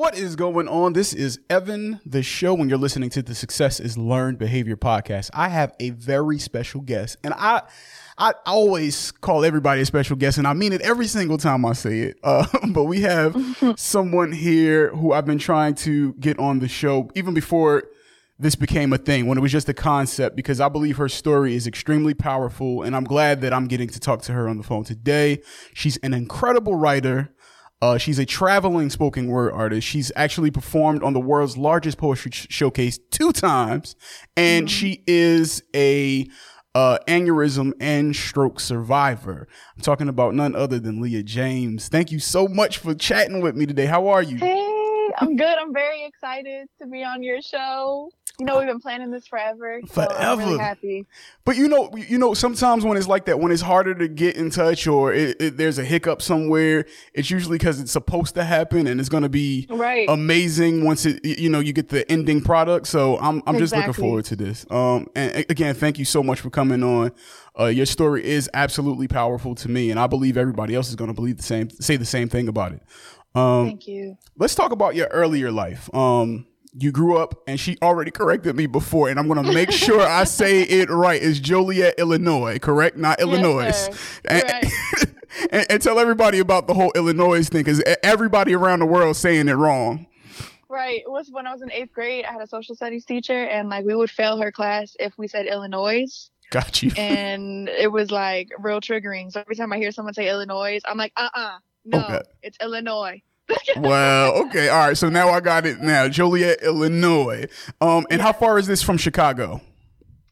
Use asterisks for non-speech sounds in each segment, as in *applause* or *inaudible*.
What is going on? This is Evan, the show when you're listening to the Success is Learned Behavior podcast. I have a very special guest, and I I always call everybody a special guest, and I mean it every single time I say it. Uh, *laughs* but we have *laughs* someone here who I've been trying to get on the show even before this became a thing, when it was just a concept, because I believe her story is extremely powerful, and I'm glad that I'm getting to talk to her on the phone today. She's an incredible writer. Uh, she's a traveling spoken word artist. She's actually performed on the world's largest poetry sh- showcase two times, and mm-hmm. she is a uh, aneurysm and stroke survivor. I'm talking about none other than Leah James. Thank you so much for chatting with me today. How are you? Hey, I'm good. I'm very excited to be on your show. You know, we've been planning this forever. So forever. Really happy. But you know, you know, sometimes when it's like that, when it's harder to get in touch or it, it, there's a hiccup somewhere, it's usually because it's supposed to happen and it's going to be right. amazing once it, you know, you get the ending product. So I'm, I'm exactly. just looking forward to this. Um, and again, thank you so much for coming on. Uh, your story is absolutely powerful to me, and I believe everybody else is going to believe the same, say the same thing about it. Um, thank you. Let's talk about your earlier life. Um, you grew up, and she already corrected me before, and I'm going to make *laughs* sure I say it right. It's Joliet, Illinois, correct? Not Illinois. Yes, *laughs* and, and, and, tell everybody about the whole Illinois thing, because everybody around the world saying it wrong. Right. It was when I was in eighth grade. I had a social studies teacher, and like we would fail her class if we said Illinois. Got you. and it was like real triggering. So every time I hear someone say Illinois, I'm like, uh uh-uh, uh no, okay. it's Illinois *laughs* wow. Okay. All right. So now I got it. Now Joliet, Illinois. Um, and how far is this from Chicago?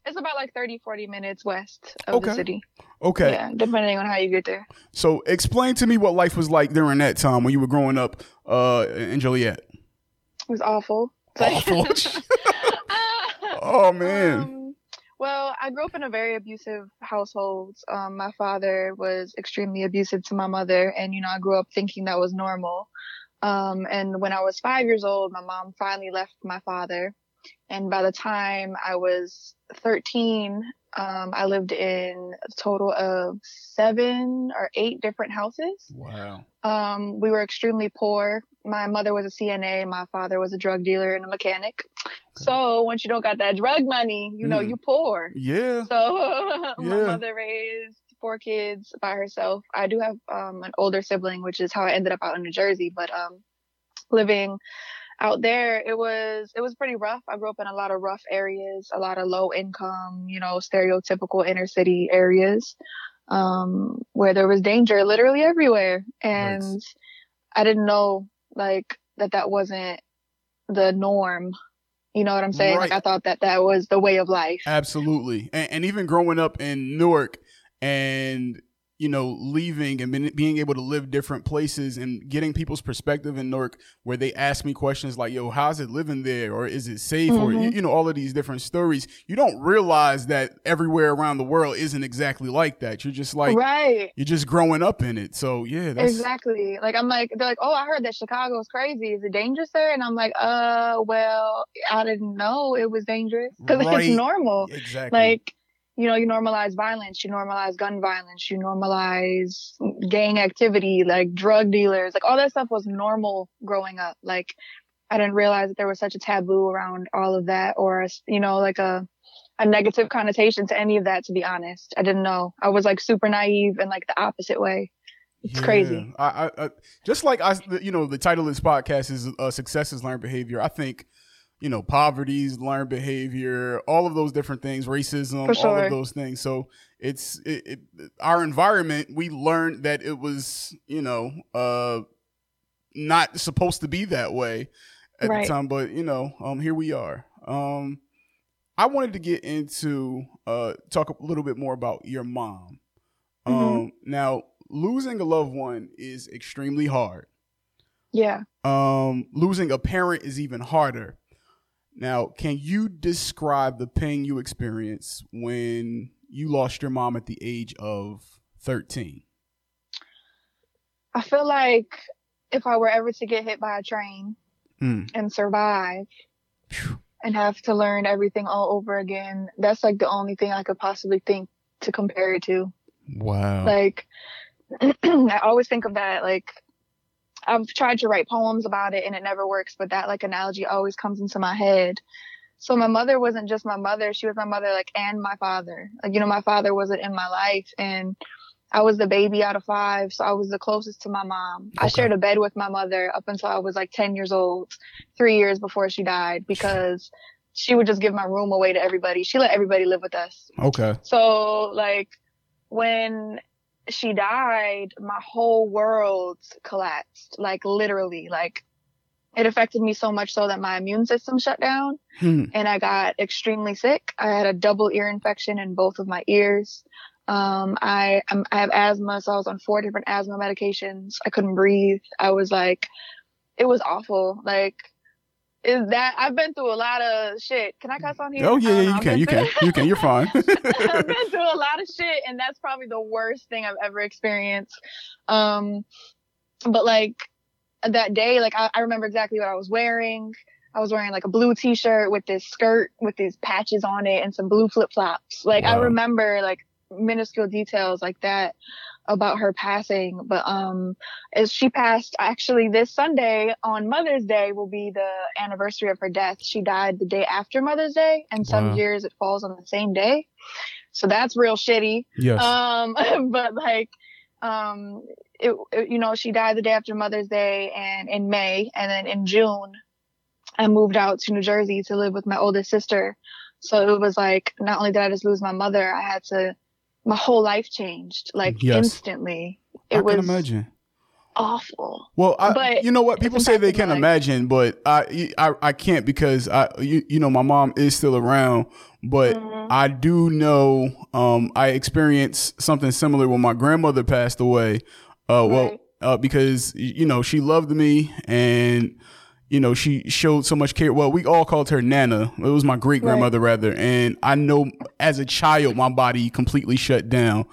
It's about like 30, 40 minutes west of okay. the city. Okay. Yeah, depending on how you get there. So explain to me what life was like during that time when you were growing up uh, in Joliet. It was awful. Awful. *laughs* *laughs* oh man. Um, well, I grew up in a very abusive household. Um, my father was extremely abusive to my mother, and you know, I grew up thinking that was normal. Um, and when I was five years old, my mom finally left my father. And by the time I was 13, um, I lived in a total of seven or eight different houses. Wow. Um, we were extremely poor. My mother was a CNA. My father was a drug dealer and a mechanic. Okay. So once you don't got that drug money, you know, mm. you poor. Yeah. So *laughs* my yeah. mother raised four kids by herself. I do have um, an older sibling, which is how I ended up out in New Jersey. But um, living out there, it was it was pretty rough. I grew up in a lot of rough areas, a lot of low income, you know, stereotypical inner city areas, um, where there was danger literally everywhere, and nice. I didn't know like that that wasn't the norm you know what I'm saying? Right. Like I thought that that was the way of life. Absolutely. And, and, even growing up in Newark, and you know, leaving and being able to live different places and getting people's perspective in Newark where they ask me questions like, yo, how's it living there? Or is it safe? Mm-hmm. Or, you, know, all of these different stories. You don't realize that everywhere around the world isn't exactly like that. You're just like, right. You're just growing up in it. So yeah, exactly. Like, I'm like, they're like, oh, I heard that Chicago is crazy. Is it dangerous there? And I'm like, uh, well, I didn't know it was dangerous because right. it's normal. Exactly. Like, you know, you normalize violence, you normalize gun violence, you normalize gang activity, like drug dealers, like all that stuff was normal growing up. Like I didn't realize that there was such a taboo around all of that or, you know, like a, a negative connotation to any of that, to be honest. I didn't know. I was like super naive in like the opposite way. It's yeah. crazy. I, I, I, just like I, you know, the title of this podcast is uh, "Success is Learned Behavior." I think you know, poverty's learned behavior, all of those different things, racism, sure. all of those things. So it's it, it, our environment. We learned that it was, you know, uh, not supposed to be that way at right. the time, but you know, um, here we are. Um, I wanted to get into uh, talk a little bit more about your mom. Mm-hmm. Um, now, losing a loved one is extremely hard. Yeah. Um, losing a parent is even harder. Now, can you describe the pain you experienced when you lost your mom at the age of 13? I feel like if I were ever to get hit by a train mm. and survive and have to learn everything all over again, that's like the only thing I could possibly think to compare it to. Wow. Like, *clears throat* I always think of that. Like, I've tried to write poems about it and it never works, but that like analogy always comes into my head. So my mother wasn't just my mother, she was my mother like and my father. Like you know my father wasn't in my life and I was the baby out of five, so I was the closest to my mom. Okay. I shared a bed with my mother up until I was like 10 years old, three years before she died, because she would just give my room away to everybody. She let everybody live with us. Okay. So, like, when she died, my whole world collapsed, like, literally. Like, it affected me so much so that my immune system shut down hmm. and I got extremely sick. I had a double ear infection in both of my ears. Um, I I'm, I have asthma, so I was on four different asthma medications. I couldn't breathe. I was like, it was awful. Like, is that I've been through a lot of shit. Can I cuss on here? Oh yeah, yeah, you can, you can, you can. You're fine. *laughs* I've been *laughs* through a lot of shit, and that's probably the worst thing I've ever experienced. Um, but like that day, like I, I remember exactly what I was wearing. I was wearing like a blue t-shirt with this skirt with these patches on it and some blue flip flops. Like wow. I remember like minuscule details like that about her passing. But um, as she passed, actually this Sunday on Mother's Day will be the anniversary of her death. She died the day after Mother's Day, and some wow. years it falls on the same day. So that's real shitty. Yes. Um, *laughs* but like, um, it, it, you know, she died the day after Mother's Day, and in May, and then in June, I moved out to New Jersey to live with my oldest sister. So it was like, not only did I just lose my mother, I had to my whole life changed like yes. instantly. It I was can imagine awful. Well, I, but you know what? People say they can't imagine, but I, I, I can't because I, you, you know, my mom is still around, but mm-hmm. I do know, um, I experienced something similar when my grandmother passed away. Uh, right. well, uh, because you know she loved me and you know, she showed so much care. Well, we all called her Nana. It was my great grandmother, right. rather. And I know as a child, my body completely shut down.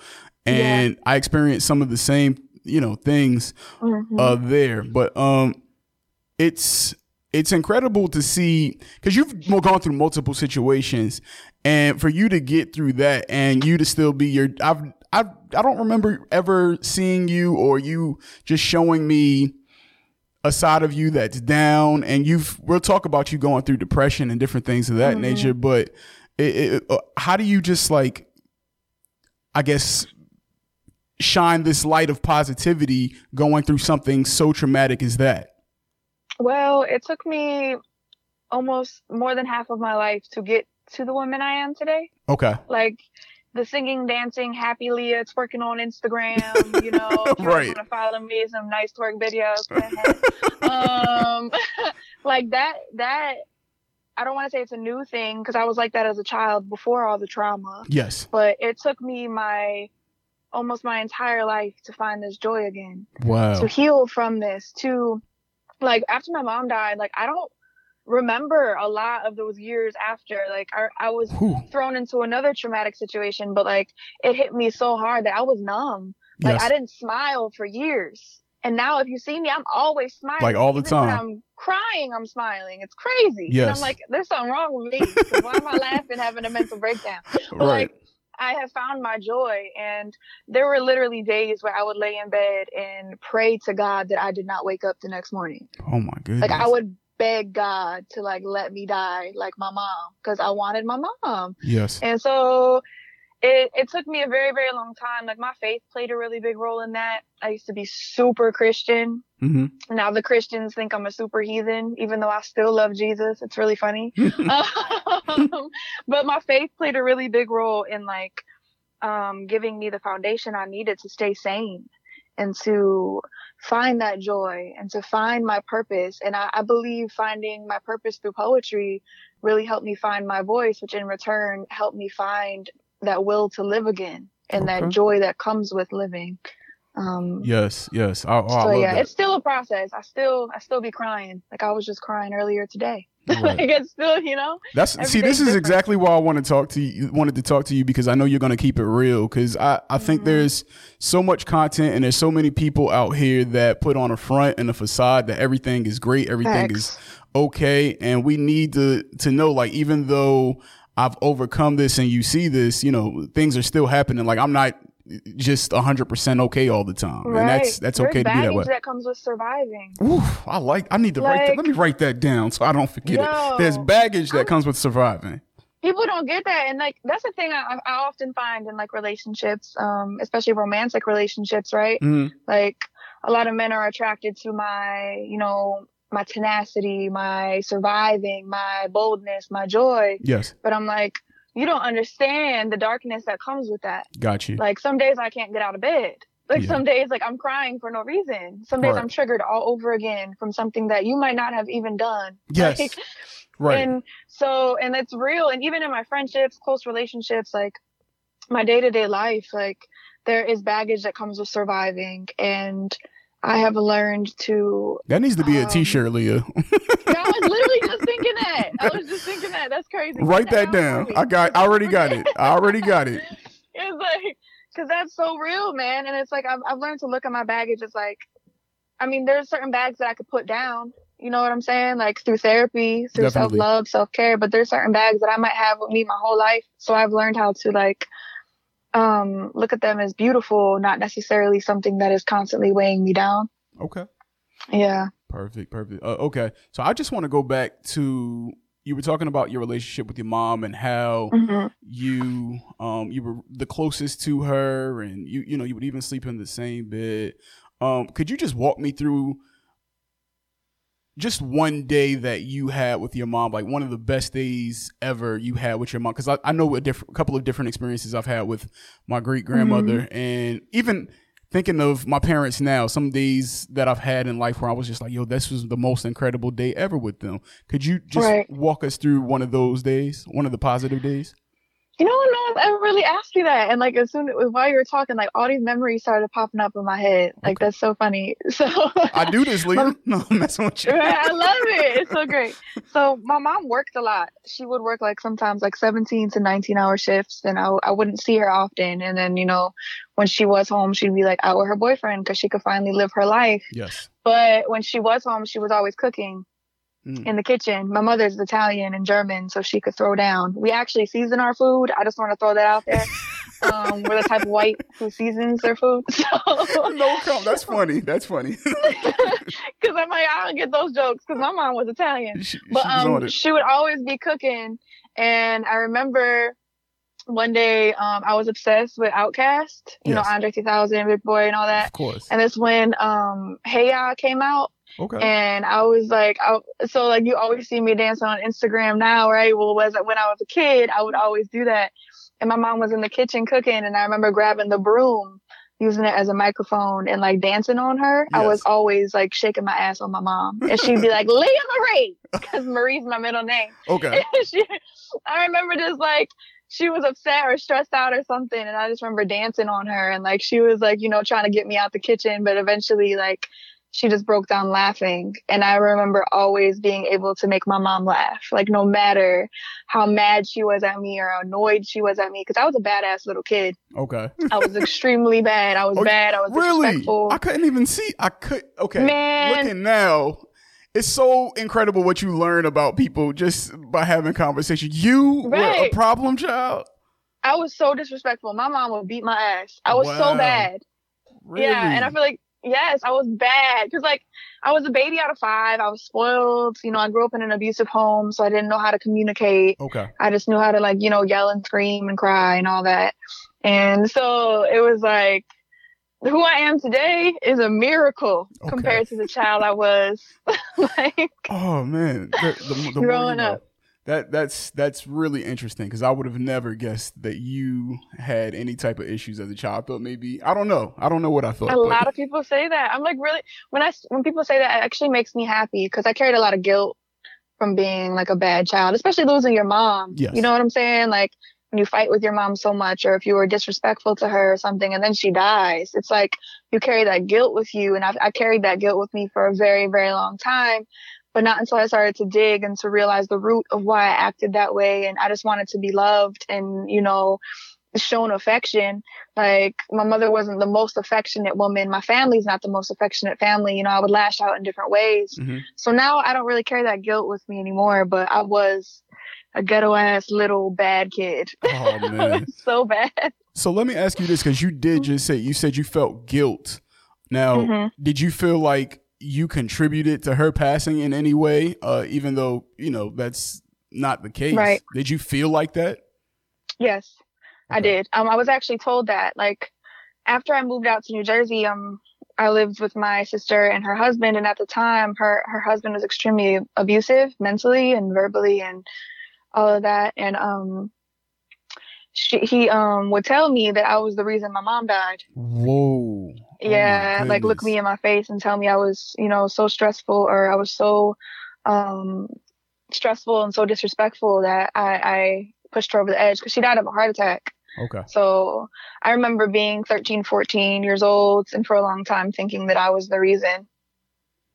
And yeah. I experienced some of the same, you know, things mm-hmm. uh, there. But um, it's it's incredible to see because you've gone through multiple situations, and for you to get through that and you to still be your I've I've, I don't remember ever seeing you or you just showing me a side of you that's down and you've we'll talk about you going through depression and different things of that mm-hmm. nature but it, it, uh, how do you just like i guess shine this light of positivity going through something so traumatic as that? Well it took me almost more than half of my life to get to the woman i am today. Okay. Like the singing, dancing, happy Leah twerking on Instagram, you know, *laughs* right. to follow me some nice twerk videos. *laughs* um, *laughs* like that, that, I don't want to say it's a new thing because I was like that as a child before all the trauma. Yes. But it took me my, almost my entire life to find this joy again. Wow. To heal from this, to, like, after my mom died, like, I don't, remember a lot of those years after. Like I, I was Whew. thrown into another traumatic situation, but like it hit me so hard that I was numb. Like yes. I didn't smile for years. And now if you see me, I'm always smiling. Like all the Even time. When I'm crying, I'm smiling. It's crazy. Yes. And I'm like, there's something wrong with me. *laughs* Why am I laughing having a mental breakdown? But right. like I have found my joy. And there were literally days where I would lay in bed and pray to God that I did not wake up the next morning. Oh my goodness. Like I would beg God to like let me die like my mom because I wanted my mom. Yes. And so it, it took me a very, very long time. Like my faith played a really big role in that. I used to be super Christian. Mm-hmm. Now the Christians think I'm a super heathen, even though I still love Jesus. It's really funny. *laughs* um, but my faith played a really big role in like um, giving me the foundation I needed to stay sane and to find that joy and to find my purpose. And I, I, believe finding my purpose through poetry really helped me find my voice, which in return helped me find that will to live again and okay. that joy that comes with living. Um, yes, yes. I, oh, so yeah, that. it's still a process. I still, I still be crying. Like I was just crying earlier today. *laughs* Right. like it's still, you know. That's see, this is different. exactly why I want to talk to you. Wanted to talk to you because I know you're going to keep it real. Because I, I think mm-hmm. there's so much content and there's so many people out here that put on a front and a facade that everything is great, everything Facts. is okay, and we need to to know like even though I've overcome this and you see this, you know, things are still happening. Like I'm not just hundred percent okay all the time, right. and that's that's There's okay to be that way. That comes with surviving. Oof, I like. I need to like, write. That, let me write that down so I don't forget yo, it. There's baggage that I'm, comes with surviving. People don't get that, and like that's the thing I, I often find in like relationships, um, especially romantic relationships, right? Mm-hmm. Like a lot of men are attracted to my, you know, my tenacity, my surviving, my boldness, my joy. Yes. But I'm like, you don't understand the darkness that comes with that. Got you. Like some days I can't get out of bed. Like yeah. some days, like I'm crying for no reason. Some days right. I'm triggered all over again from something that you might not have even done. *laughs* Yes. Like, right. And so, and it's real. And even in my friendships, close relationships, like my day to day life, like there is baggage that comes with surviving. And I have learned to. That needs to be um, a T-shirt, Leah. *laughs* I was literally just thinking that. I was just thinking that. That's crazy. Write that, down. I got. I already got it. I already got it. *laughs* It's like, cause that's so real, man. And it's like I've I've learned to look at my baggage as like, I mean, there's certain bags that I could put down. You know what I'm saying? Like through therapy, through self love, self care. But there's certain bags that I might have with me my whole life. So I've learned how to like um, look at them as beautiful, not necessarily something that is constantly weighing me down. Okay. Yeah. Perfect. Perfect. Uh, okay. So I just want to go back to you were talking about your relationship with your mom and how mm-hmm. you um you were the closest to her and you you know you would even sleep in the same bed. Um, could you just walk me through just one day that you had with your mom, like one of the best days ever you had with your mom. Because I, I know a different, couple of different experiences I've had with my great grandmother, mm-hmm. and even thinking of my parents now, some days that I've had in life where I was just like, "Yo, this was the most incredible day ever with them." Could you just right. walk us through one of those days, one of the positive days? You know, no one's ever really asked me that. And like as soon as while you were talking, like all these memories started popping up in my head. Like okay. that's so funny. *laughs* So I do this, Leah. *laughs* no, I'm messing with you. I love it. It's so great. So my mom worked a lot. She would work like sometimes like 17 to 19 hour shifts, and I I wouldn't see her often. And then you know, when she was home, she'd be like out with her boyfriend because she could finally live her life. Yes. But when she was home, she was always cooking mm. in the kitchen. My mother's Italian and German, so she could throw down. We actually season our food. I just want to throw that out there. *laughs* um, we're the type of white who seasons their food. *laughs* So. no, come. That's funny. That's funny. *laughs* Because I'm like, I don't get those jokes because my mom was Italian. She, but um, she would always be cooking, and I remember one day um, I was obsessed with OutKast, you yes. know, Andre 3000, Big Boi, and all that. Of course. And it's when um, Hey Ya came out. Okay. And I was like, I, so like you always see me dancing on Instagram now, right? Well, was when I was a kid, I would always do that. And my mom was in the kitchen cooking, and I remember grabbing the broom, using it as a microphone, and like dancing on her. Yes. I was always like shaking my ass on my mom, and she'd be like, "Leah Marie," because Marie's my middle name. *laughs* Okay. *laughs* she, I remember just like she was upset or stressed out or something and i just remember dancing on her and like she was like you know trying to get me out the kitchen but eventually like she just broke down laughing. And I remember always being able to make my mom laugh, like no matter how mad she was at me or annoyed she was at me, because I was a badass little kid. Okay. I was extremely bad. I was *laughs* oh, bad. I was really. I couldn't even see. I could. Okay. Man. Looking now, it's so incredible what you learn about people just by having conversation. You right. were a problem child. I was so disrespectful. My mom would beat my ass. I was wow. so bad. Really? Yeah, and I feel like yes, I was bad because like I was a baby out of five. I was spoiled. You know, I grew up in an abusive home, so I didn't know how to communicate. Okay. I just knew how to like you know yell and scream and cry and all that. And so it was like who I am today is a miracle okay. compared to the child I was. *laughs* like, oh man, the, the, the growing up that that's that's really interesting because I would have never guessed that you had any type of issues as a child. I thought maybe I don't know. I don't know what I thought. A but. lot of people say that. I'm like really when I when people say that, it actually makes me happy because I carried a lot of guilt from being like a bad child, especially losing your mom. Yes. You know what I'm saying? Like when you fight with your mom so much, or if you were disrespectful to her or something, and then she dies, it's like you carry that guilt with you, and I've, I carried that guilt with me for a very very long time but not until I started to dig and to realize the root of why I acted that way. And I just wanted to be loved and, you know, shown affection. Like my mother wasn't the most affectionate woman. My family's not the most affectionate family. You know, I would lash out in different ways. Mm-hmm. So now I don't really carry that guilt with me anymore, but I was a ghetto ass little bad kid. Oh *laughs* man. so bad. So let me ask you this because you did just say you said you felt guilt. Now, mm-hmm. did you feel like you contributed to her passing in any way, uh, even though you know that's not the case? Right. Did you feel like that? Yes, okay. I did. Um, I was actually told that like after I moved out to New Jersey, um, I lived with my sister and her husband, and at the time, her her husband was extremely abusive, mentally and verbally, and all of that. And um, she, he um would tell me that I was the reason my mom died. Whoa. Oh yeah, oh like look me in my face and tell me I was, you know, so stressful or I was so um stressful and so disrespectful that I, I pushed her over the edge because she died of a heart attack. Okay. So I remember being 13, 14 years old and for a long time thinking that I was the reason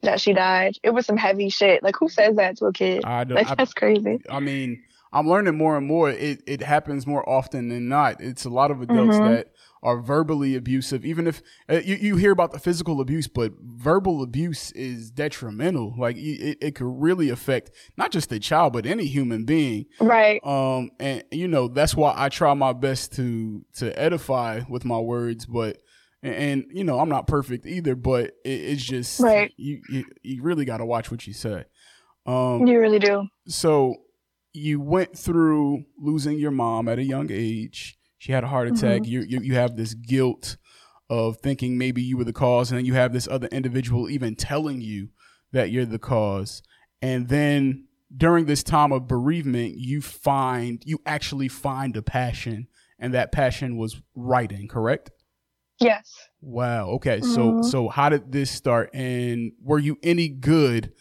that she died. It was some heavy shit. Like who says that to a kid? I like that's crazy. I mean, I'm learning more and more. It it happens more often than not. It's a lot of adults mm-hmm. that are verbally abusive. Even if uh, you, you hear about the physical abuse, but verbal abuse is detrimental. Like it, it could really affect not just the child, but any human being. Right. Um, and you know that's why I try my best to to edify with my words, but. And, and you know I'm not perfect either, but it, it's just right. You you, you really got to watch what you say. Um, you really do. So you went through losing your mom at a young age. She had a heart attack. Mm-hmm. You, you you have this guilt of thinking maybe you were the cause, and then you have this other individual even telling you that you're the cause. And then during this time of bereavement, you find you actually find a passion, and that passion was writing. Correct? Yes. Wow. Okay. Mm-hmm. So so how did this start, and were you any good?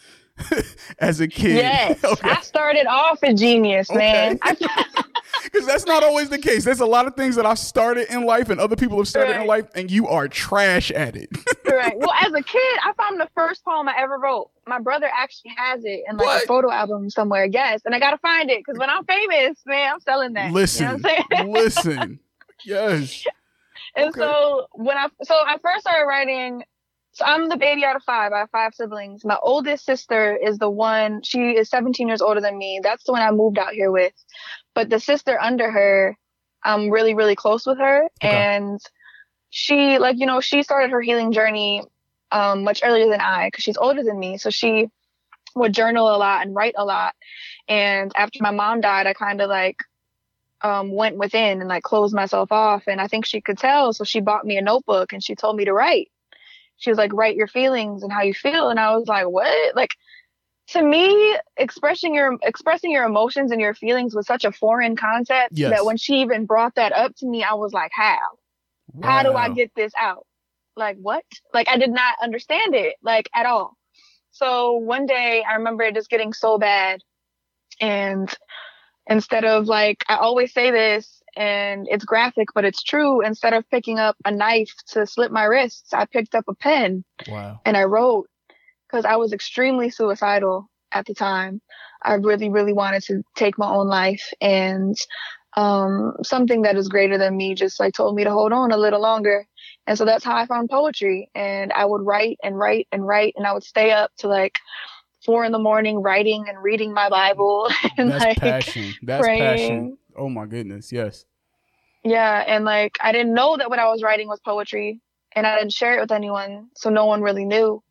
*laughs* as a kid. Yes, *laughs* okay. I started off a genius, man. *laughs* Because that's not always the case. There's a lot of things that I've started in life and other people have started right. in life, and you are trash at it. right. Well, as a kid, I found the first poem I ever wrote. My brother actually has it in like what? a photo album somewhere. Yes, and I gotta find it because when I'm famous, man, I'm selling that. Listen, you know listen. Yes. And okay. so when I so I first started writing so I'm the baby out of five. I have five siblings. My oldest sister is the one, she is 17 years older than me. That's the one I moved out here with. But the sister under her, I'm really, really close with her. Okay. And she, like, you know, she started her healing journey um, much earlier than I because she's older than me. So she would journal a lot and write a lot. And after my mom died, I kind of like um, went within and like closed myself off. And I think she could tell. So she bought me a notebook and she told me to write she was like, write your feelings and how you feel. And I was like, what? Like, to me, expressing your expressing your emotions and your feelings was such a foreign concept yes. that when she even brought that up to me, I was like, how? Wow. How do I get this out? Like what? Like I did not understand it like at all. So one day I remember it just getting so bad and instead of like I always say this and it's graphic, but it's true. Instead of picking up a knife to slit my wrists, I picked up a pen wow. and I wrote because I was extremely suicidal at the time. I really, really wanted to take my own life and um, something that is greater than me just like told me to hold on a little longer. And so that's how I found poetry. And I would write and write and write and I would stay up to like four in the morning writing and reading my Bible *laughs* and that's like passion. That's praying. passion. Oh my goodness, yes. Yeah, and like I didn't know that what I was writing was poetry, and I didn't share it with anyone, so no one really knew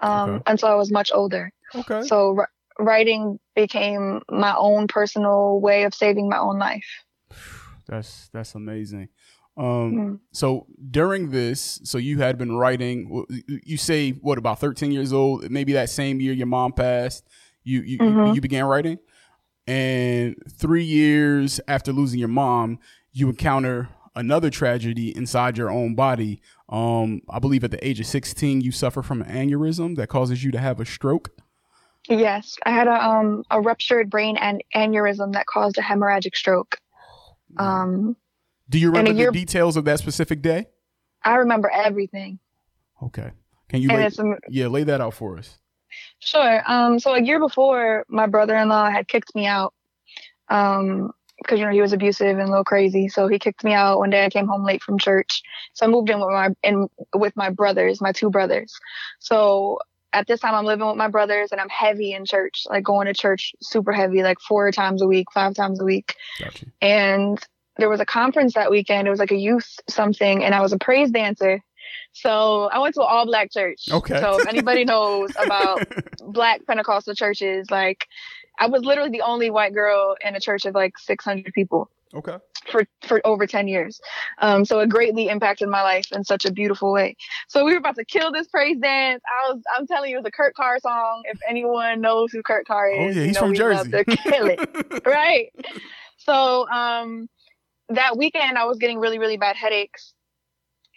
um, okay. until I was much older. Okay. So r- writing became my own personal way of saving my own life. *sighs* That's that's amazing. Um, mm. so during this, so you had been writing. You say what about thirteen years old? Maybe that same year your mom passed. You you mm-hmm. you began writing. And three years after losing your mom, you encounter another tragedy inside your own body. Um, I believe at the age of 16, you suffer from an aneurysm that causes you to have a stroke. Yes, I had a um a ruptured brain and aneurysm that caused a hemorrhagic stroke. Um, do you remember year, the details of that specific day? I remember everything. Okay, can you lay, yeah lay that out for us? Sure. Um, so a year before, my brother-in-law had kicked me out. Um, because you know he was abusive and a little crazy, so he kicked me out. One day I came home late from church, so I moved in with my in with my brothers, my two brothers. So at this time I'm living with my brothers and I'm heavy in church, like going to church super heavy, like four times a week, five times a week. Gotcha. And there was a conference that weekend. It was like a youth something, and I was a praise dancer. So I went to an all black church. Okay. So if anybody knows about *laughs* black Pentecostal churches, like I was literally the only white girl in a church of like 600 people. Okay. For for over 10 years. Um, so it greatly impacted my life in such a beautiful way. So we were about to kill this praise dance. I was I'm telling you, it was a Kurt Carr song. If anyone knows who Kurt Carr Oh is, yeah, you he's from Jersey. to kill it. *laughs* right. So um that weekend I was getting really, really bad headaches.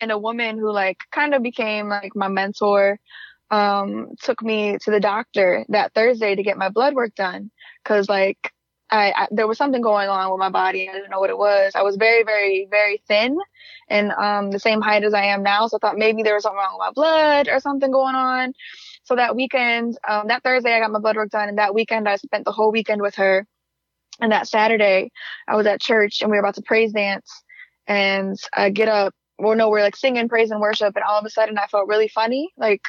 And a woman who like kind of became like my mentor um took me to the doctor that Thursday to get my blood work done. Cause like I, I there was something going on with my body. I didn't know what it was. I was very, very, very thin and um the same height as I am now. So I thought maybe there was something wrong with my blood or something going on. So that weekend, um, that Thursday I got my blood work done and that weekend I spent the whole weekend with her. And that Saturday I was at church and we were about to praise dance and I get up, well no, we're like singing praise and worship and all of a sudden I felt really funny. Like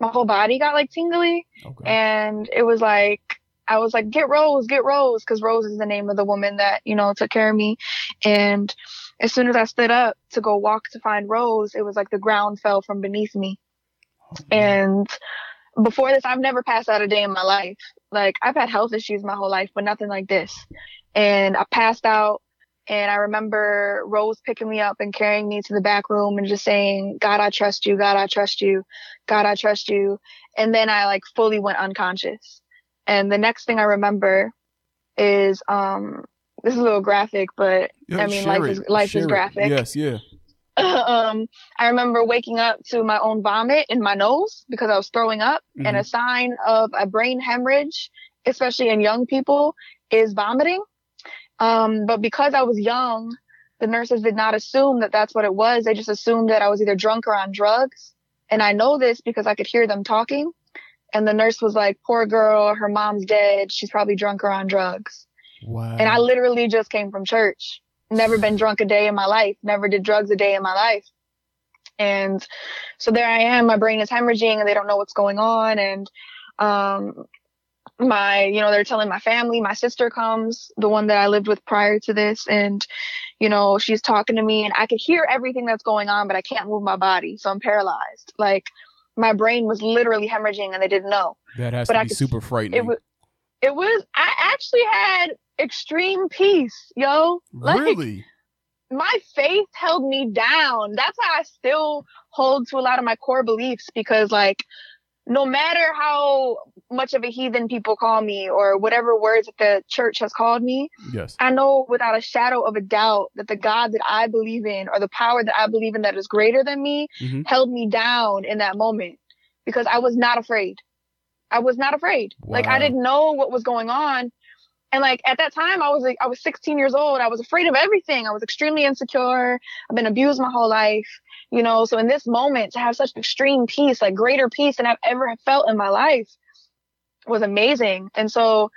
my whole body got like tingly Okay. and it was like I was like, get Rose, get Rose, because Rose is the name of the woman that you know took care of me. And as soon as I stood up to go walk to find Rose, it was like the ground fell from beneath me. Oh, and before this, I've never passed out a day in my life. Like I've had health issues my whole life, but nothing like this. And I passed out. And I remember Rose picking me up and carrying me to the back room and just saying, God, I trust you. God, I trust you. God, I trust you. And then I like fully went unconscious. And the next thing I remember is, um, this is a little graphic, but Yeah, I mean, life it. is life Share is it. graphic. Yes, yeah. *laughs* um, I remember waking up to my own vomit in my nose because I was throwing up, and Mhm. a sign of a brain hemorrhage, especially in young people, is vomiting. Um, but because I was young, the nurses did not assume that that's what it was. They just assumed that I was either drunk or on drugs. And I know this because I could hear them talking. And the nurse was like, poor girl, her mom's dead. She's probably drunk or on drugs. Wow. And I literally just came from church. Never been drunk a day in my life. Never did drugs a day in my life. And so there I am. My brain is hemorrhaging and they don't know what's going on. And, um, my, you know, they're telling my family, my sister comes, the one that I lived with prior to this. And, you know, she's talking to me and I could hear everything that's going on, but I can't move my body. So I'm paralyzed. Like my brain was literally hemorrhaging and they didn't know that has but to I be could- super frightening. it was it was i actually had extreme peace yo like really? my faith held me down that's how i still hold to a lot of my core beliefs because like no matter how much of a heathen people call me or whatever words that the church has called me Yes. i know without a shadow of a doubt that the god that i believe in or the power that i believe in that is greater than me Mhm. held me down in that moment because I was not afraid. I was not afraid. Like I didn't know what was going on. And like at that time I was like I was 16 years old. I was afraid of everything. I was extremely insecure. I've been abused my whole life. You know, so in this moment to have such extreme peace, like greater peace than I've ever felt in my life was amazing. And so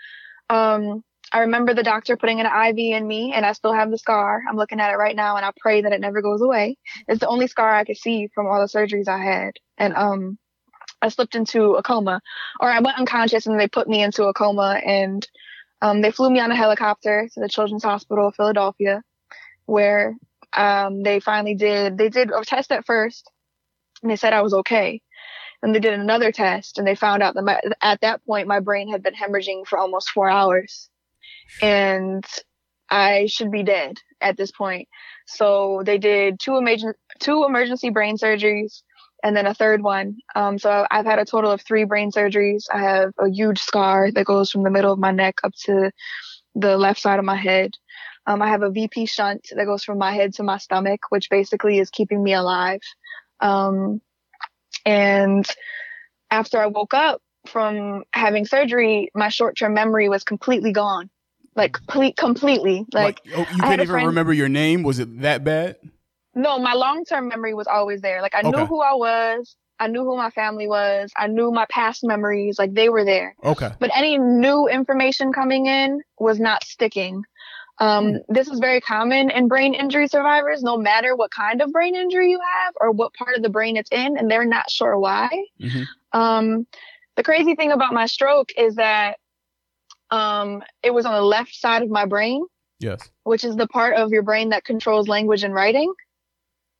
um I remember the doctor putting an IV in me and I still have the scar. I'm looking at it right now and I pray that it never goes away. It's the only scar I could see from all the surgeries I had. And um I slipped into a coma or I went unconscious and they put me into a coma and um they flew me on a helicopter to the Children's Hospital of Philadelphia where um they finally did they did a test at first and they said I was okay. And they did another test and they found out that my, at that point my brain had been hemorrhaging for almost 4 hours and I should be dead at this point. So they did two emergen- two emergency brain surgeries and then a third one. Um, so I've had a total of three brain surgeries. I have a huge scar that goes from the middle of my neck up to the left side of my head. Um, I have a VP shunt that goes from my head to my stomach, which basically is keeping me alive. Um, and after I woke up from having surgery, my short-term memory was completely gone. Like complete, completely. Like, oh, you can't even friend- remember your name? Was it that bad? No, my long-term memory was always there. Like I knew who I was. I knew who my family was. I knew my past memories. Like they were there. Okay. But any new information coming in was not sticking. Um, this is very common in brain injury survivors, no matter what kind of brain injury you have or what part of the brain it's in, and they're not sure why. Mhm. Um, the crazy thing about my stroke is that um, it was on the left side of my brain. Yes. Which is the part of your brain that controls language and writing.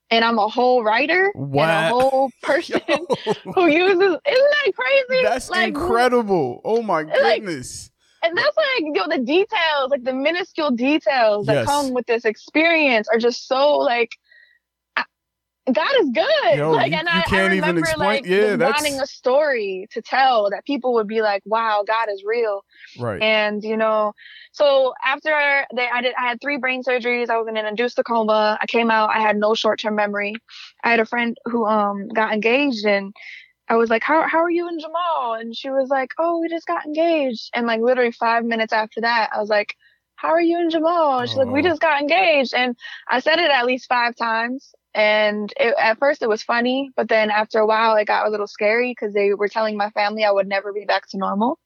And I'm a whole writer wow. and a whole *laughs* person who uses. Isn't that crazy? That's like, incredible. Oh my goodness. Like, and that's like you know the details, like the minuscule details that yes. come with this experience are just so like God is good. Yo, like, you, and I, can't I remember, even explain. Like, yeah, that's wanting a story to tell that people would be like, "Wow, God is real." Right. And you know, so after they, I did, I had three brain surgeries. I was in an induced coma. I came out. I had no short term memory. I had a friend who um got engaged, and I was like, "How how are you and Jamal?" And she was like, "Oh, we just got engaged." And like literally five minutes after that, I was like, how are you and Jamal? And she's like, we just got engaged. And I said it at least five times. And it, at first it was funny, but then after a while it got a little scary because they were telling my family I would never be back to normal.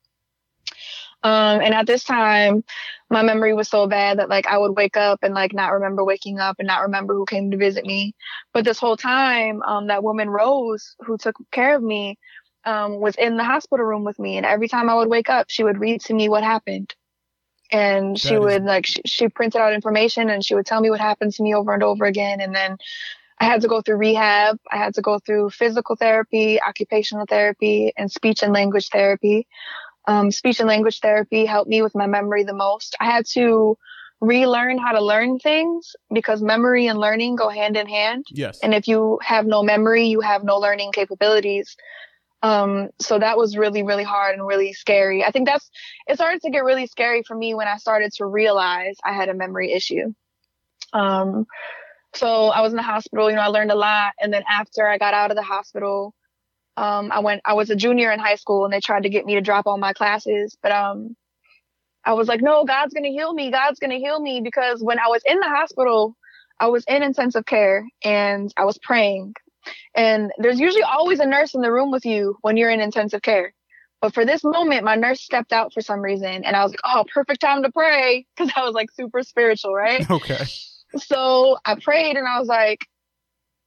Um, and at this time, my memory was so bad that like I would wake up and like not remember waking up and not remember who came to visit me. But this whole time, um, that woman Rose, who took care of me, um, was in the hospital room with me. And every time I would wake up, she would read to me what happened. And she would like, she, she printed out information and she would tell me what happened to me over and over again. And then I had to go through rehab. I had to go through physical therapy, occupational therapy, and speech and language therapy. Um, speech and language therapy helped me with my memory the most. I had to relearn how to learn things because memory and learning go hand in hand. Yes. And if you have no memory, you have no learning capabilities. Um, so that was really, really hard and really scary. I think that's, it started to get really scary for me when I started to realize I had a memory issue. Um, so I was in the hospital, you know, I learned a lot. And then after I got out of the hospital, um, I went, I was a junior in high school and they tried to get me to drop all my classes. But, um, I was like, no, God's to heal me. God's to heal me because when I was in the hospital, I was in intensive care and I was praying. And there's usually always a nurse in the room with you when you're in intensive care. But for this moment, my nurse stepped out for some reason and I was like, oh, perfect time to pray *laughs* because I was like super spiritual, right? *laughs* Okay. So I prayed and I was like,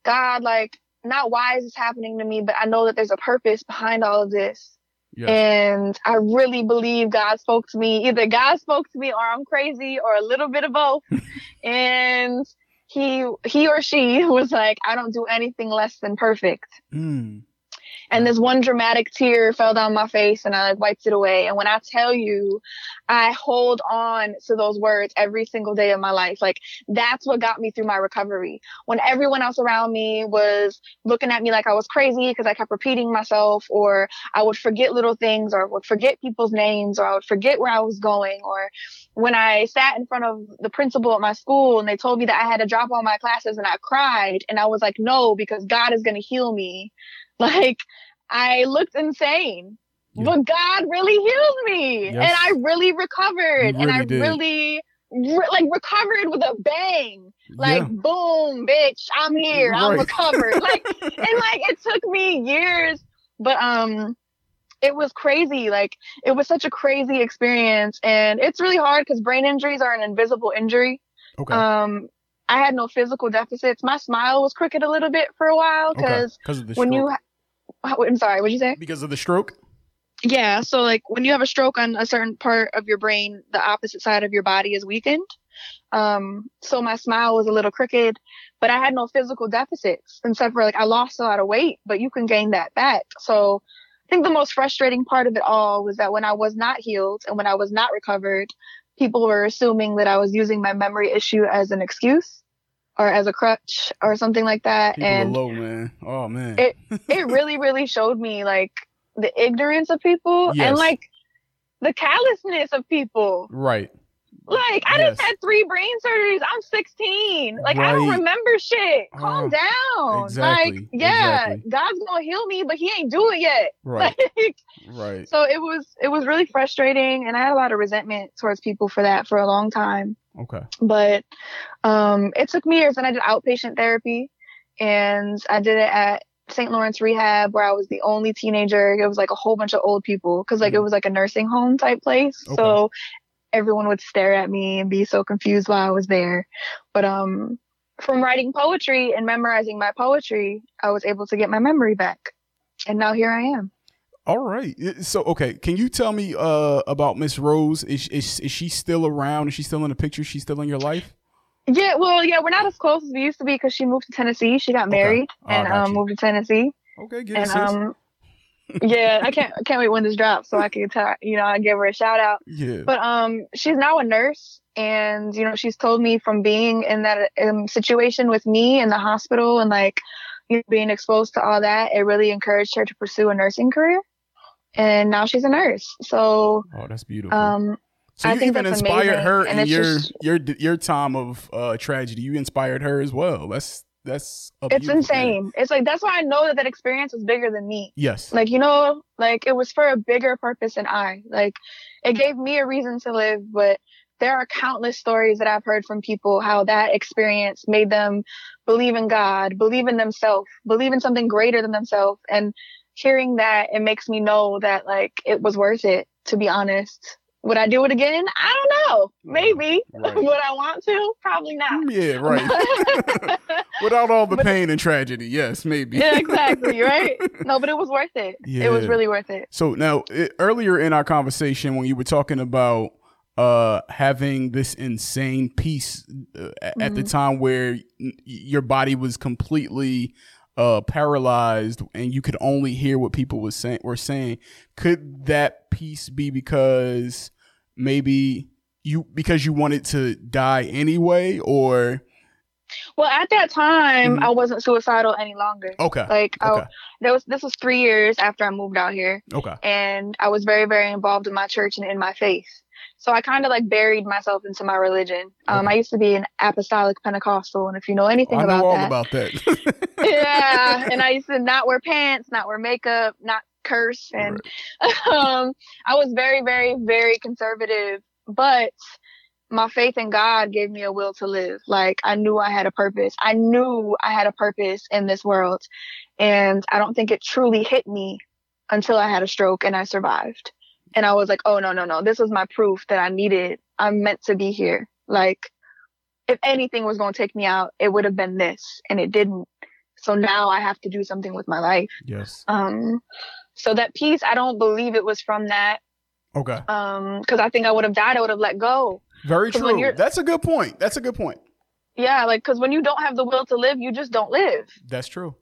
God, like, not why is this happening to me, but I know that there's a purpose behind all of this. Yes. And I really believe God spoke to me. Either God spoke to me or I'm crazy or a little bit of both. *laughs* and he, he or she *laughs* was like, I don't do anything less than perfect. Mm. And this one dramatic tear fell down my face and I like wiped it away. And when I tell you, I hold on to those words every single day of my life. Like that's what got me through my recovery. When everyone else around me was looking at me like I was crazy because I kept repeating myself or I would forget little things or would forget people's names or I would forget where I was going or when I sat in front of the principal at my school and they told me that I had to drop all my classes and I cried and I was like, no, because God is going to heal me. *laughs* Like I looked insane, yeah. but God really healed me yes. and I really recovered really and I did. really re- like recovered with a bang. Like yeah. boom, bitch, I'm here. Right. I'm recovered. like *laughs* and like it took me years, but um it was crazy. Like it was such a crazy experience and it's really hard cuz brain injuries are an invisible injury. Okay. Um I had no physical deficits. My smile was crooked a little bit for a while because okay. when you, I'm sorry, what'd you say? Because of the stroke. Yeah. So like when you have a stroke on a certain part of your brain, the opposite side of your body is weakened. Um, so my smile was a little crooked, but I had no physical deficits except for like I lost a lot of weight, but you can gain that back. So I think the most frustrating part of it all was that when I was not healed and when I was not recovered, people were assuming that I was using my memory issue as an excuse or as a crutch or something like that. People and low, man. Oh man. it *laughs* it really, really showed me like the ignorance of people yes. and like the callousness of people. Right. Like I yes. just had three brain surgeries. I'm 16. Like right. I don't remember shit. Calm uh, down. Exactly. Like yeah, exactly. God's gonna heal me, but He ain't do it yet. *laughs* Right. Like, right. So it was it was really frustrating, and I had a lot of resentment towards people for that for a long time. Okay. But um, it took me years, and I did outpatient therapy, and I did it at St. Lawrence Rehab, where I was the only teenager. It was like a whole bunch of old people because like mm. it was like a nursing home type place. Okay. So everyone would stare at me and be so confused while I was there. But um, from writing poetry and memorizing my poetry, I was able to get my memory back. And now here I am. All right. So, okay, can you tell me uh, about Miss Rose? Is, is is she still around? Is she still in the picture? She's still in your life? Yeah. Well, yeah, we're not as close as we used to be because she moved to Tennessee. She got married okay. oh, and um, moved to Tennessee. Okay, get and, um, yeah, I can't I can't wait when this drops so I can tell you know I give her a shout out. Yeah. But um, she's now a nurse, and you know she's told me from being in that um, situation with me in the hospital and like you know, being exposed to all that, it really encouraged her to pursue a nursing career and now she's a nurse. So oh, that's beautiful. Um, so you even inspired amazing. her in your just, your your time of uh, tragedy. You inspired her as well. That's that's it's insane. Thing. It's like that's why I know that that experience was bigger than me. Yes. Like you know, like it was for a bigger purpose than I. Like it gave me a reason to live, but there are countless stories that I've heard from people how that experience made them believe in God, believe in themselves, believe in something greater than themselves, and hearing that, it makes me know that like it was worth it, to be honest. Would I do it again? I don't know. Maybe. Right. *laughs* Would I want to? Probably not. Mm, yeah, right. *laughs* Without all the but, pain and tragedy, yes, maybe. yeah, exactly. Right. *laughs* No, but it was worth it. Yeah. It was really worth it. So now, it, earlier in our conversation, when you were talking about uh having this insane peace uh, at mm-hmm. the time where your body was completely uh, paralyzed and you could only hear what people was saying were saying. Could that peace be because maybe you because you wanted to die anyway, or? Well, at that time, mm-hmm. I wasn't suicidal any longer. Okay. Like, okay. I, was this was three years after I moved out here. Okay. And I was very, very involved in my church and in my faith. So I kind of like buried myself into my religion. Um. I used to be an apostolic Pentecostal, and if you know anything I know about all that, about that. *laughs* *laughs* yeah, and I used to not wear pants, not wear makeup, not curse, and right. *laughs* um, I was very, very, very conservative. But my faith in God gave me a will to live. Like I knew I had a purpose. I knew I had a purpose in this world, and I don't think it truly hit me until I had a stroke and I survived. And I was like, oh, no, no, no. This was my proof that I needed, I'm meant to be here. Like, if anything was going to take me out, it would have been this. And it didn't. So now I have to do something with my life. Yes. Um, so that peace, I don't believe it was from that. Okay. Um, because I think I would have died. I would have let go. Very true. That's a good point. That's a good point. Yeah, like because when you don't have the will to live, you just don't live. That's true.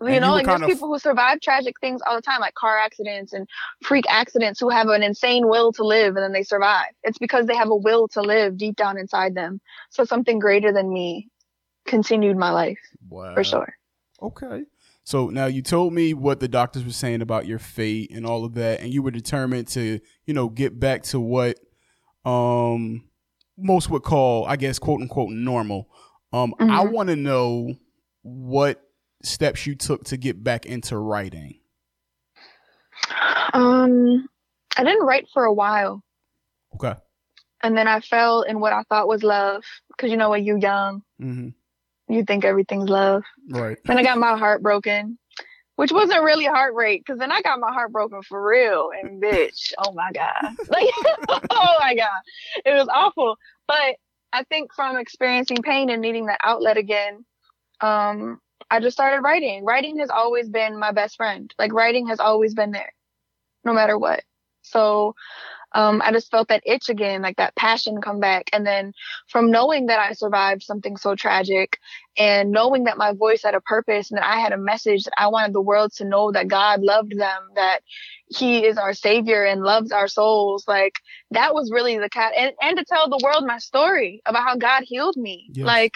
You and know, you like there's of... people who survive tragic things all the time, like car accidents and freak accidents, who have an insane will to live and then they survive. It's because they have a will to live deep down inside them. So something greater than me continued my life wow. for sure. Okay. So now you told me what the doctors were saying about your fate and all of that, and you were determined to, you know, get back to what um most would call, I guess, quote unquote, normal. Um, mm-hmm. I want to know what steps you took to get back into writing? Um, I didn't write for a while. Okay. And then I fell in what I thought was love, because you know when you're young, mm-hmm. you think everything's love. Right. Then I got my heart broken, which wasn't really heartbreak, because then I got my heart broken for real, and *laughs* bitch, oh my god, *laughs* like, *laughs* oh my god, it was awful. But I think from experiencing pain and needing that outlet again, um, I just started writing. Writing has always been my best friend. Like writing has always been there, no matter what. So um, I just felt that itch again, like that passion come back. And then from knowing that I survived something so tragic and knowing that my voice had a purpose and that I had a message that I wanted the world to know that God loved them, that he is our savior and loves our souls. Like that was really the cat and, and to tell the world my story about how God healed me. Yes. Like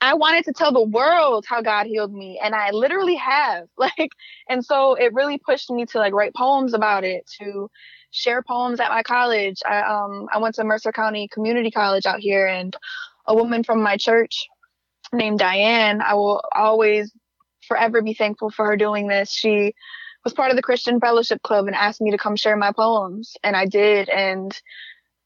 I wanted to tell the world how God healed me, and I literally have. *laughs* Like, and so it really pushed me to like write poems about it, to share poems at my college. I um I went to Mercer County Community College out here, and a woman from my church named Diane. I will always forever be thankful for her doing this. She was part of the Christian Fellowship Club and asked me to come share my poems, and I did, and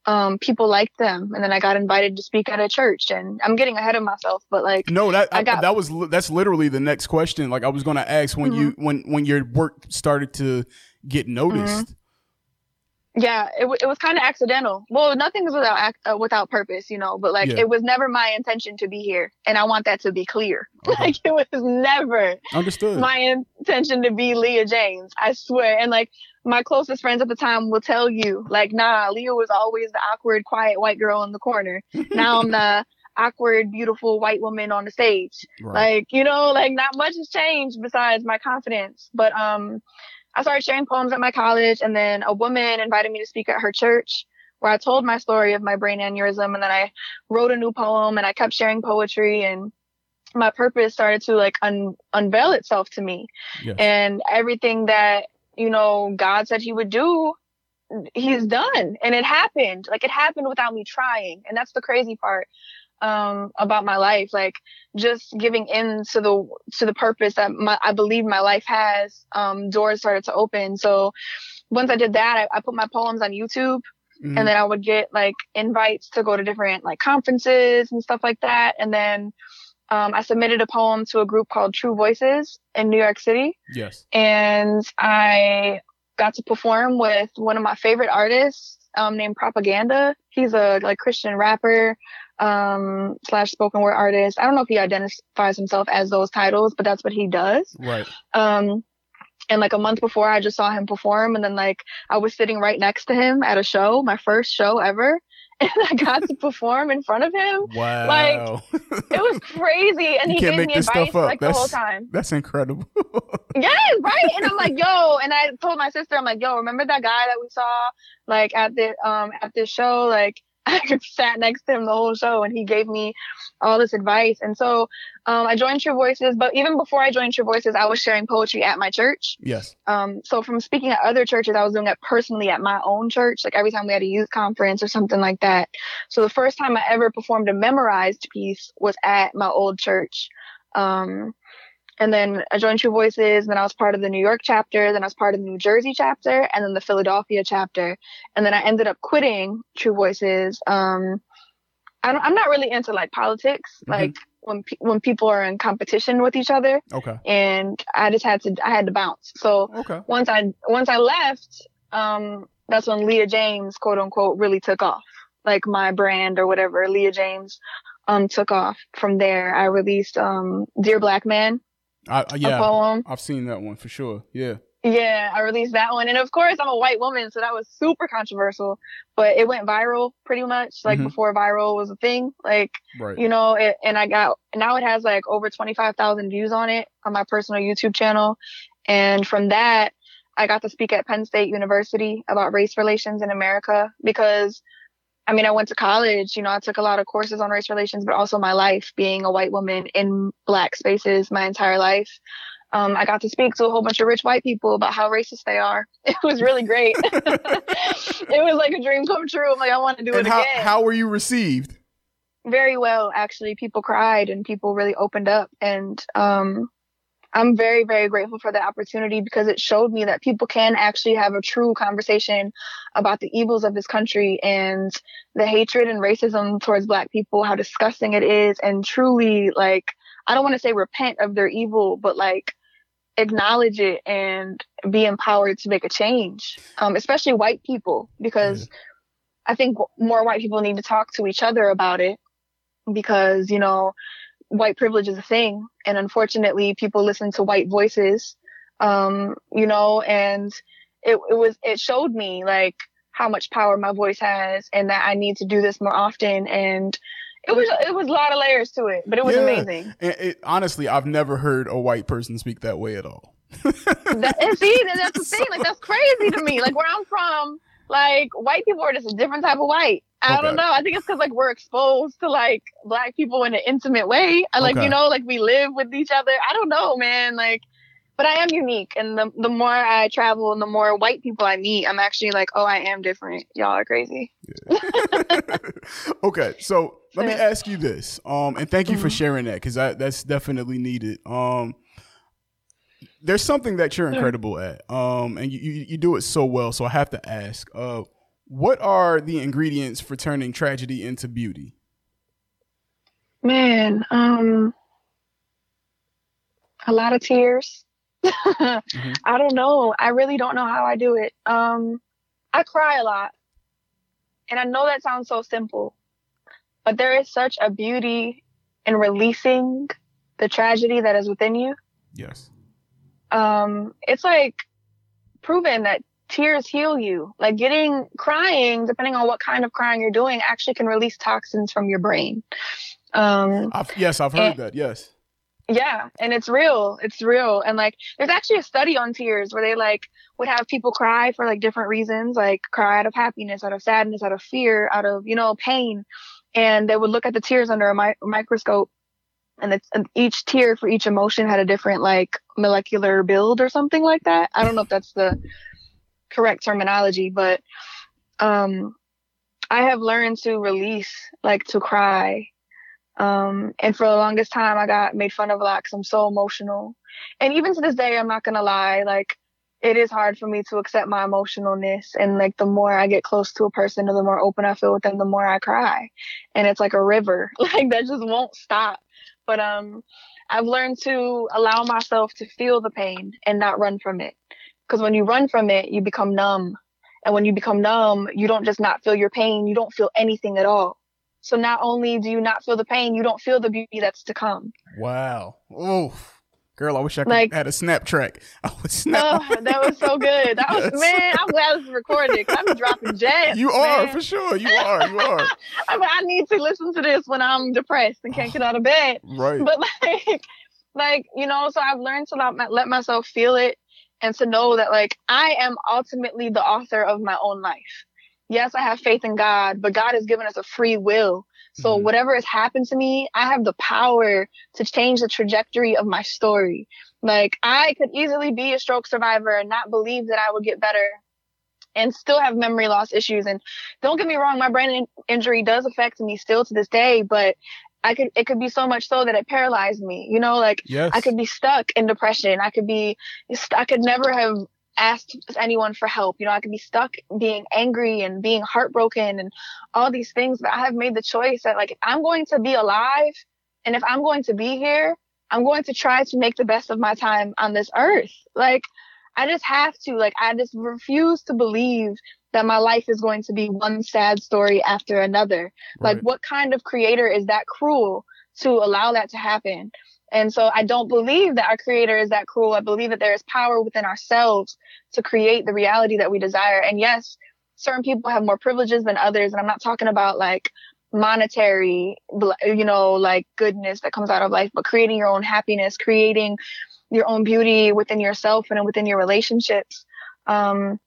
um, people liked them, and then I got invited to speak at a church. And I'm getting ahead of myself, but like, no, that I got, that was that's literally the next question. Like I was going to ask when mm-hmm. you when when your work started to get noticed. Mm-hmm. yeah, it, it was kind of accidental. Well, nothing is without uh, without purpose, you know. But like, yeah. it was never my intention to be here, and I want that to be clear. *laughs* Like, it was never understood my intention to be Leah James. I swear. And like, my closest friends at the time will tell you, like, nah, Leah was always the awkward, quiet white girl in the corner. *laughs* now I'm the awkward, beautiful white woman on the stage. Right. Like, you know, like not much has changed besides my confidence. But um I started sharing poems at my college, and then a woman invited me to speak at her church, where I told my story of my brain aneurysm, and then I wrote a new poem, and I kept sharing poetry, and my purpose started to like un- unveil itself to me, yes. and everything that you know God said He would do, He's done, and it happened. Like it happened without me trying, and that's the crazy part um, about my life, like just giving in to the to the purpose that my, I believe my life has. Um, doors started to open. So once I did that, I, I put my poems on YouTube, mm-hmm. and then I would get like invites to go to different like conferences and stuff like that. And then um, I submitted a poem to a group called True Voices in New York City. Yes, and I got to perform with one of my favorite artists um, named Propaganda. He's a like Christian rapper um, slash spoken word artist. I don't know if he identifies himself as those titles, but that's what he does. Right. Um, and like a month before, I just saw him perform, and then like I was sitting right next to him at a show, my first show ever, and *laughs* I got to perform in front of him. Wow! Like it was crazy, *laughs* and you he gave me advice like that's, the whole time. That's incredible. *laughs* yes, right. And I'm like, yo, and I told my sister, I'm like, yo, remember that guy that we saw like at the um at this show, like I *laughs* sat next to him the whole show and he gave me all this advice. And so um, I joined True Voices, but even before I joined True Voices, I was sharing poetry at my church. Yes. Um, so from speaking at other churches, I was doing it personally at my own church, like every time we had a youth conference or something like that. So the first time I ever performed a memorized piece was at my old church. Um, and then I joined True Voices. Then I was part of the New York chapter. Then I was part of the New Jersey chapter, and then the Philadelphia chapter. And then I ended up quitting True Voices. Um, I am not really into like politics, mm-hmm. like when pe- when people are in competition with each other. Okay. And I just had to I had to bounce. So okay. once I once I left, um, that's when Leah James, quote unquote, really took off. Like my brand or whatever, Leah James, um, took off. From there, I released um, Dear Black Man I, yeah, poem. I've seen that one for sure. Yeah. Yeah, I released that one. And of course, I'm a white woman, so that was super controversial, but it went viral pretty much like mm-hmm. before viral was a thing. Like, right. you know, it, and I got, now it has like over 25,000 views on it on my personal YouTube channel. And from that, I got to speak at Penn State University about race relations in America because I mean, I went to college, you know, I took a lot of courses on race relations, but also my life being a white woman in black spaces my entire life. Um, I got to speak to a whole bunch of rich white people about how racist they are. *laughs* It was really great. *laughs* it was like a dream come true. I'm like, I want to do and it how, again. How were you received? Very well, actually. People cried and people really opened up. And um, I'm very, very grateful for the opportunity because it showed me that people can actually have a true conversation about the evils of this country and the hatred and racism towards black people, how disgusting it is, and truly like, I don't want to say repent of their evil, but like acknowledge it and be empowered to make a change, um, especially white people, because. I think more white people need to talk to each other about it because, you know, white privilege is a thing. And unfortunately, people listen to white voices, um, you know, and it, it was, it showed me like how much power my voice has and that I need to do this more often. And it was, it was a lot of layers to it, but it was yeah. amazing. And it, honestly, I've never heard a white person speak that way at all. that, *laughs* and see, that's the thing. Like, that's crazy to me. Like, where I'm from, like, white people are just a different type of white. I okay. don't know. I think it's because like we're exposed to like black people in an intimate way. Like okay. you know, like we live with each other. I don't know, man. Like, but I am unique, and the the more I travel and the more white people I meet, I'm actually like, oh, I am different. Y'all are crazy. Yeah. *laughs* okay, so let me ask you this, um, and thank you mm-hmm. for sharing that because that's definitely needed. Um, there's something that you're incredible at, um, and you, you, you do it so well. So I have to ask, uh what are the ingredients for turning tragedy into beauty? Man, um, a lot of tears. *laughs* mm-hmm. I don't know. I really don't know how I do it. Um, I cry a lot. And I know that sounds so simple, but there is such a beauty in releasing the tragedy that is within you. Yes. Um, it's like proven that tears heal you. Like getting crying, depending on what kind of crying you're doing, actually can release toxins from your brain. Um, I've, yes, I've heard and, that. Yes. Yeah, and it's real. It's real. And like there's actually a study on tears where they like would have people cry for like different reasons, like cry out of happiness, out of sadness, out of fear, out of, you know, pain. And they would look at the tears under a mi- microscope and it's and each tear for each emotion had a different like molecular build or something like that. I don't know if that's the correct terminology, but um I have learned to release, like to cry um, and for the longest time, I got made fun of a lot because I'm so emotional. And even to this day, I'm not gonna lie, like it is hard for me to accept my emotionalness. And like the more I get close to a person, the more open I feel with them, the more I cry. And it's like a river, *laughs* like that just won't stop. But um, I've learned to allow myself to feel the pain and not run from it. Because when you run from it, you become numb. And when you become numb, you don't just not feel your pain, you don't feel anything at all. So not only do you not feel the pain, you don't feel the beauty that's to come. Wow. Oof. Girl, I wish I could like, had a snap track. *laughs* I would snap. Oh, that was so good. That was *laughs* yes. man. I'm glad this is recorded. I'm dropping jazz. You are man. for sure. You are. You are. *laughs* I, mean, I need to listen to this when I'm depressed and can't get out of bed. *sighs* Right. But like, like you know, so I've learned to let, let myself feel it and to know that like I am ultimately the author of my own life yes, I have faith in God, but God has given us a free will. So mm-hmm. whatever has happened to me, I have the power to change the trajectory of my story. Like I could easily be a stroke survivor and not believe that I would get better and still have memory loss issues. And don't get me wrong, my brain in- injury does affect me still to this day, but I could, it could be so much so that it paralyzed me, you know, like yes. I could be stuck in depression. I could be, I could never have asked anyone for help. You know, I could be stuck being angry and being heartbroken and all these things, but I have made the choice that like, if I'm going to be alive and if I'm going to be here, I'm going to try to make the best of my time on this earth. Like, I just have to, like, I just refuse to believe that my life is going to be one sad story after another. Right. Like, what kind of creator is that cruel to allow that to happen? And so I don't believe that our creator is that cruel. I believe that there is power within ourselves to create the reality that we desire. And yes, certain people have more privileges than others. And I'm not talking about like monetary, you know, like goodness that comes out of life, but creating your own happiness, creating your own beauty within yourself and within your relationships. Um,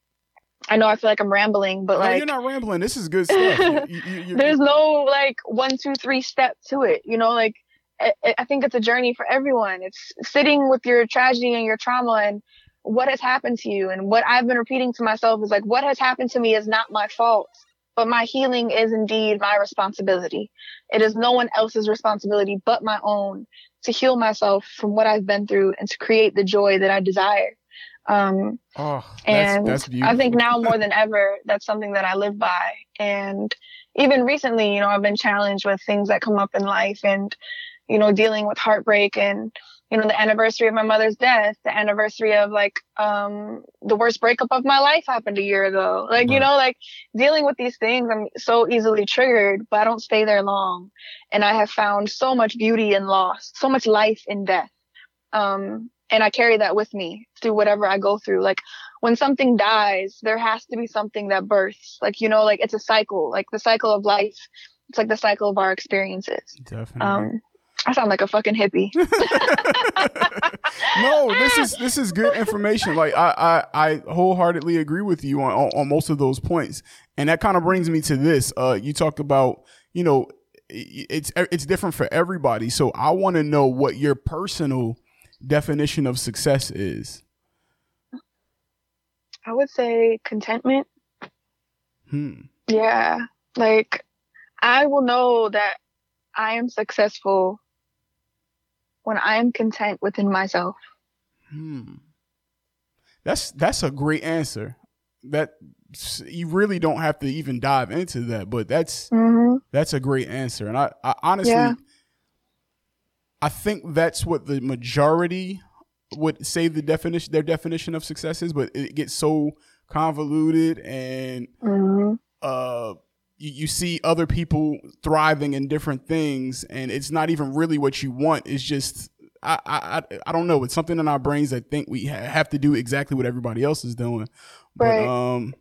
I know I feel like I'm rambling, but no, like you're not rambling. This is good stuff. you, you, *laughs* there's no like one, two, three step to it. You know, like I think it's a journey for everyone. It's sitting with your tragedy and your trauma and what has happened to you. And what I've been repeating to myself is like, what has happened to me is not my fault, but my healing is indeed my responsibility. It is no one else's responsibility but my own to heal myself from what I've been through and to create the joy that I desire. Um, oh, that's, and that's I think now more *laughs* than ever, that's something that I live by. And even recently, you know, I've been challenged with things that come up in life and you know, dealing with heartbreak and, you know, the anniversary of my mother's death, the anniversary of like, um, the worst breakup of my life happened a year ago. Like, you know, like dealing with these things, I'm so easily triggered, but I don't stay there long. And I have found so much beauty in loss, so much life in death. Um, and I carry that with me through whatever I go through. Like when something dies, there has to be something that births. Like, you know, like it's a cycle, like the cycle of life. It's like the cycle of our experiences. Definitely. Um, I sound like a fucking hippie. *laughs* no, this is this is good information. Like I I, I wholeheartedly agree with you on, on, on most of those points, and that kind of brings me to this. Uh, you talked about you know it's it's different for everybody. So I want to know what your personal definition of success is. I would say contentment. Hmm. Yeah, like I will know that I am successful when I am content within myself. Hmm. That's that's a great answer. That you really don't have to even dive into that, but that's mm-hmm. that's a great answer. And I, I honestly, yeah. I think that's what the majority would say the definition their definition of success is, but it gets so convoluted and mm-hmm. uh you, you see other people thriving in different things and it's not even really what you want it's just I, I I don't know. It's something in our brains that think we ha- have to do exactly what everybody else is doing. But Right. um,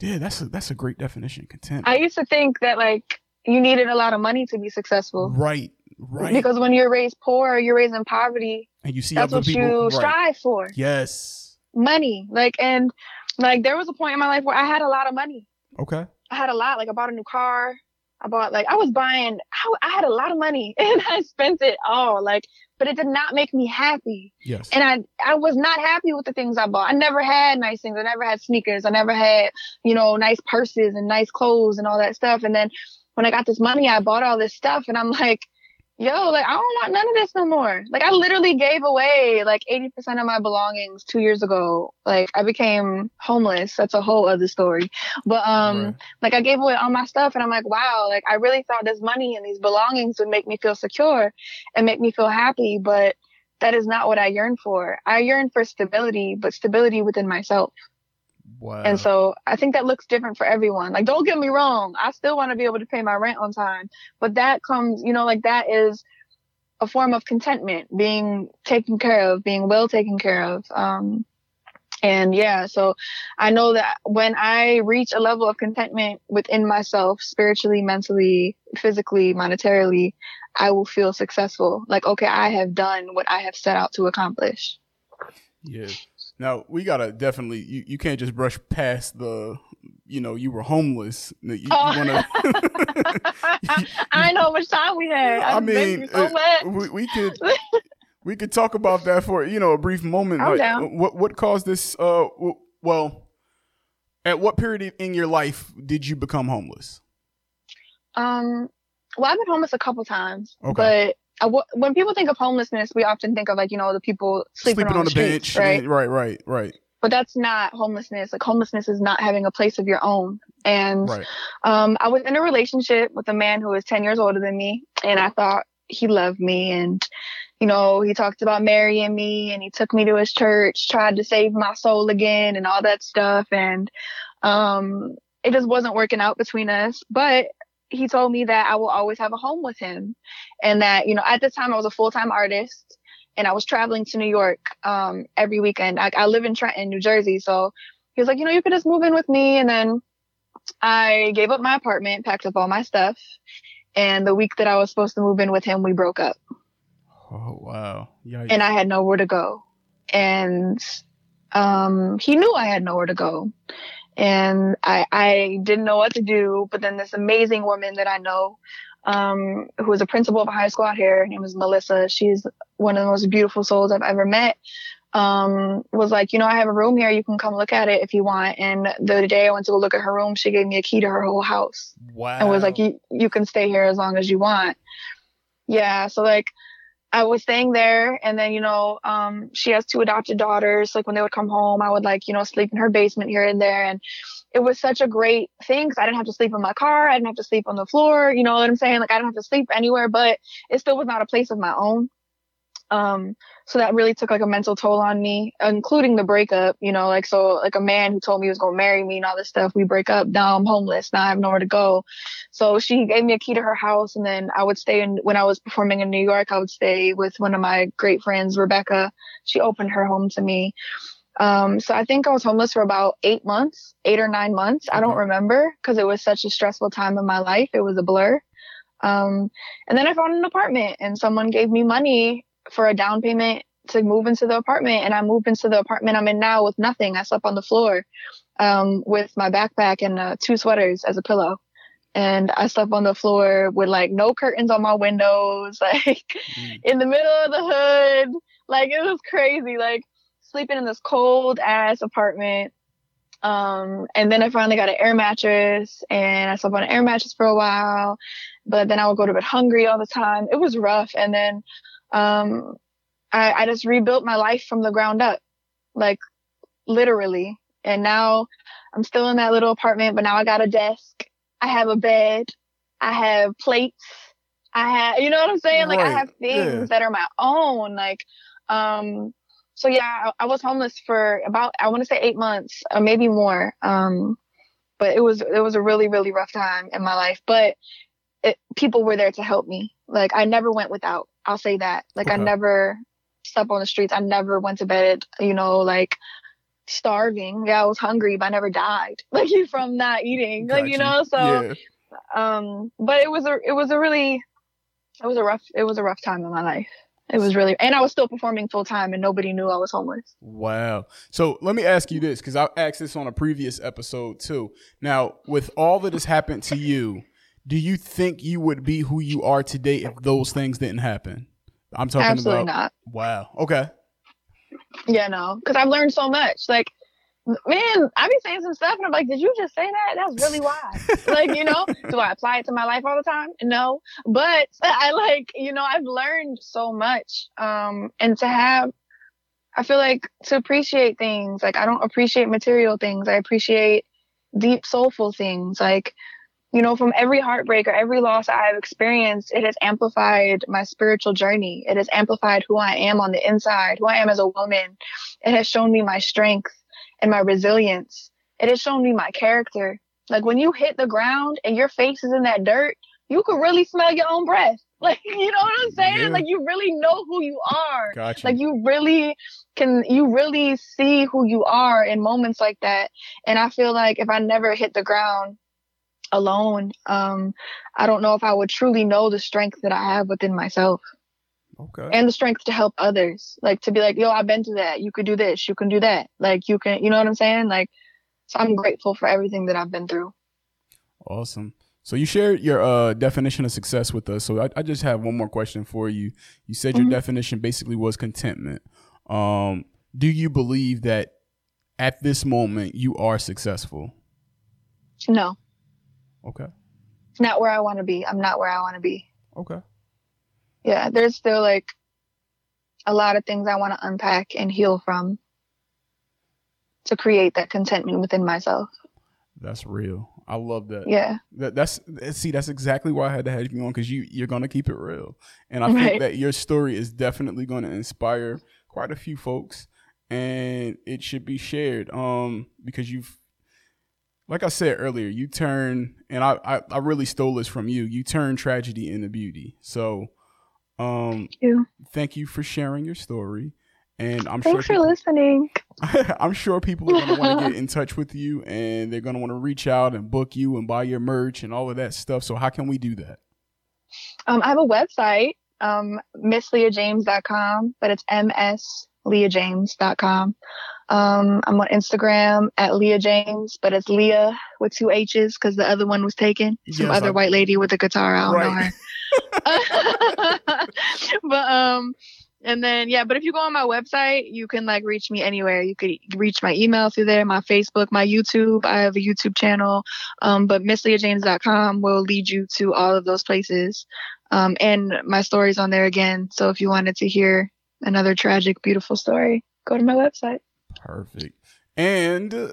yeah, that's a that's a great definition. Content. I used to think that like you needed a lot of money to be successful. right, right. Because when you're raised poor, you're raised in poverty. and you see That's other what people. you right. strive for. Yes. Money. Like and like there was a point in my life where I had a lot of money. Okay. I had a lot. Like I bought a new car. I bought like I was buying. I, I had a lot of money *laughs* and I spent it all. Like, but it did not make me happy. Yes. And I I was not happy with the things I bought. I never had nice things. I never had sneakers. I never had you know nice purses and nice clothes and all that stuff. And then when I got this money, I bought all this stuff, and I'm *laughs* like. Yo, like I don't want none of this no more. Like I literally gave away like 80% of my belongings 2 years ago. Like I became homeless. That's a whole other story. But um Right. like I gave away all my stuff and I'm like, wow, like I really thought this money and these belongings would make me feel secure and make me feel happy, but that is not what I yearn for. I yearn for stability, but stability within myself. Wow. And so I think that looks different for everyone. Like, don't get me wrong. I still want to be able to pay my rent on time, but that comes, you know, like that is a form of contentment, being taken care of, being well taken care of. Um, and yeah, so I know that when I reach a level of contentment within myself, spiritually, mentally, physically, monetarily, I will feel successful. Like, okay, I have done what I have set out to accomplish. Yeah. Now we gotta definitely. You, you can't just brush past the. You know, you were homeless. You, you Oh. wanna, *laughs* *laughs* I know how much time we had. I I've mean, so uh, we, we could *laughs* we could talk about that for you know a brief moment. Like, what what caused this? Uh, well, at what period in your life did you become homeless? Um, well, I've been homeless a couple times, Okay. but I when people think of homelessness, we often think of like you know the people sleeping, Sleeping on, the the streets, bench, right? right, right, right, But that's not homelessness. Like homelessness is not having a place of your own. And right. um, I was in a relationship with a man who was ten years older than me, and I thought he loved me, and you know he talked about marrying me, and he took me to his church, tried to save my soul again, and all that stuff, and um, it just wasn't working out between us. But he told me that I will always have a home with him, and that you know at the time I was a full time artist, and I was traveling to New York um, every weekend. I, I live in Trenton, New Jersey, so he was like, you know, you could just move in with me, and then I gave up my apartment, packed up all my stuff, and the week that I was supposed to move in with him, we broke up, Oh wow! Yikes. and I had nowhere to go, and um, he knew I had nowhere to go, and I I didn't know what to do. But then this amazing woman that I know, um, who was a principal of a high school out here, her name is Melissa. She's one of the most beautiful souls I've ever met. Um, was like, you know, I have a room here. You can come look at it if you want. And the day I went to go look at her room, she gave me a key to her whole house wow. and was like, you, you can stay here as long as you want. Yeah. So like I was staying there and then, you know, um, she has two adopted daughters. Like when they would come home, I would like, you know, sleep in her basement here and there. And it was such a great thing because I didn't have to sleep in my car. I didn't have to sleep on the floor. You know what I'm saying? Like I didn't have to sleep anywhere, but it still was not a place of my own. Um, so that really took like a mental toll on me, including the breakup, you know, like, so like a man who told me he was going to marry me and all this stuff. We break up. Now I'm homeless. Now I have nowhere to go. So she gave me a key to her house. And then I would stay in, when I was performing in New York, I would stay with one of my great friends, Rebecca. She opened her home to me. Um, so I think I was homeless for about eight months, eight or nine months. I don't remember because it was such a stressful time in my life. It was a blur. Um, and then I found an apartment and someone gave me money for a down payment to move into the apartment. And I moved into the apartment I'm in now with nothing. I slept on the floor, um, with my backpack and uh, two sweaters as a pillow. And I slept on the floor with like no curtains on my windows, *laughs* like Mm. in the middle of the hood. Like it was crazy. Like sleeping in this cold ass apartment. Um, and then I finally got an air mattress and I slept on an air mattress for a while, but then I would go to bed hungry all the time. It was rough. And then, um, I, I just rebuilt my life from the ground up, like literally. And now I'm still in that little apartment, but now I got a desk. I have a bed. I have plates. I have, you know what I'm saying? Like I have things yeah. that are my own. Like, um, so yeah, I, I, was homeless for about I want to say eight months, or maybe more. Um, but it was it was a really really rough time in my life. But it, people were there to help me. Like I never went without. I'll say that. Like okay. I never slept on the streets. I never went to bed. You know, like starving. Yeah, I was hungry, but I never died. *laughs* Like you from not eating. Like you know, so. Yeah. Um, but it was a it was a really it was a rough it was a rough time in my life. It was really, and I was still performing full time, and nobody knew I was homeless. Wow. So let me ask you this, because I asked this on a previous episode too. Now, with all that has happened to you, do you think you would be who you are today if those things didn't happen? I'm talking about. Absolutely about. not. Wow. Okay. Yeah, no, because I've learned so much. Like man, I be saying some stuff and I'm like, did you just say that? That's really why. *laughs* like, you know, do I apply it to my life all the time? No. But I like, you know, I've learned so much. Um, and to have, I feel like to appreciate things, like I don't appreciate material things. I appreciate deep soulful things. Like, you know, from every heartbreak or every loss I've experienced, it has amplified my spiritual journey. It has amplified who I am on the inside, who I am as a woman. It has shown me my strength and my resilience. It has shown me my character. Like when you hit the ground and your face is in that dirt, you can really smell your own breath. *laughs* Like, you know what I'm saying? Yeah. Like you really know who you are. Gotcha. Like you really can, you really see who you are in moments like that. And I feel like if I never hit the ground alone, um, I don't know if I would truly know the strength that I have within myself. Okay. And the strength to help others. Like to be like, yo, I've been to that. You could do this. You can do that. Like you can, you know what I'm saying? Like, so I'm grateful for everything that I've been through. Awesome. So you shared your uh, definition of success with us. So I, I, just have one more question for you. You said your mm-hmm. definition basically was contentment. Um, do you believe that at this moment you are successful? No. Okay. Not where I want to be. I'm not where I want to be. Okay yeah, there's still like a lot of things I want to unpack and heal from to create that contentment within myself. That's real. I love that. Yeah. That, that's see, that's exactly why I had to have you on because you you're gonna keep it real, and I right. think that your story is definitely going to inspire quite a few folks, and it should be shared. Um, because you've, like I said earlier, you turn, and I I, I really stole this from you. You turn tragedy into beauty. So um, thank you. Thank you for sharing your story. And I'm Thanks sure for listening. *laughs* I'm sure people are going to want to get *laughs* in touch with you and they're going to want to reach out and book you and buy your merch and all of that stuff. So how can we do that? Um, I have a website, um, missleahjames.com, but it's msleahjames.com. Um, I'm on Instagram at Leah James, but it's Leah with two H's because the other one was taken. Some yes, other I, white lady with a guitar. I don't right. know her. *laughs* but um and then yeah but if you go on my website you can like reach me anywhere you could reach my email through there my facebook my youtube i have a youtube channel um, but missleahjames.com will lead you to all of those places um, and my story's on there again so if you wanted to hear another tragic beautiful story go to my website perfect and uh,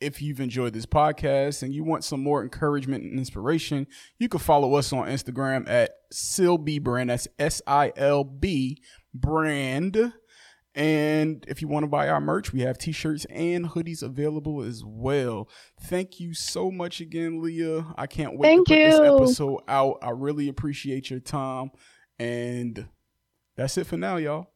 if you've enjoyed this podcast and you want some more encouragement and inspiration, you can follow us on Instagram at Silb Brand. That's S I L B Brand. And if you want to buy our merch, we have t shirts and hoodies available as well. Thank you so much again, Leah. I can't wait Thank to put you. this episode out. I really appreciate your time. And that's it for now, y'all.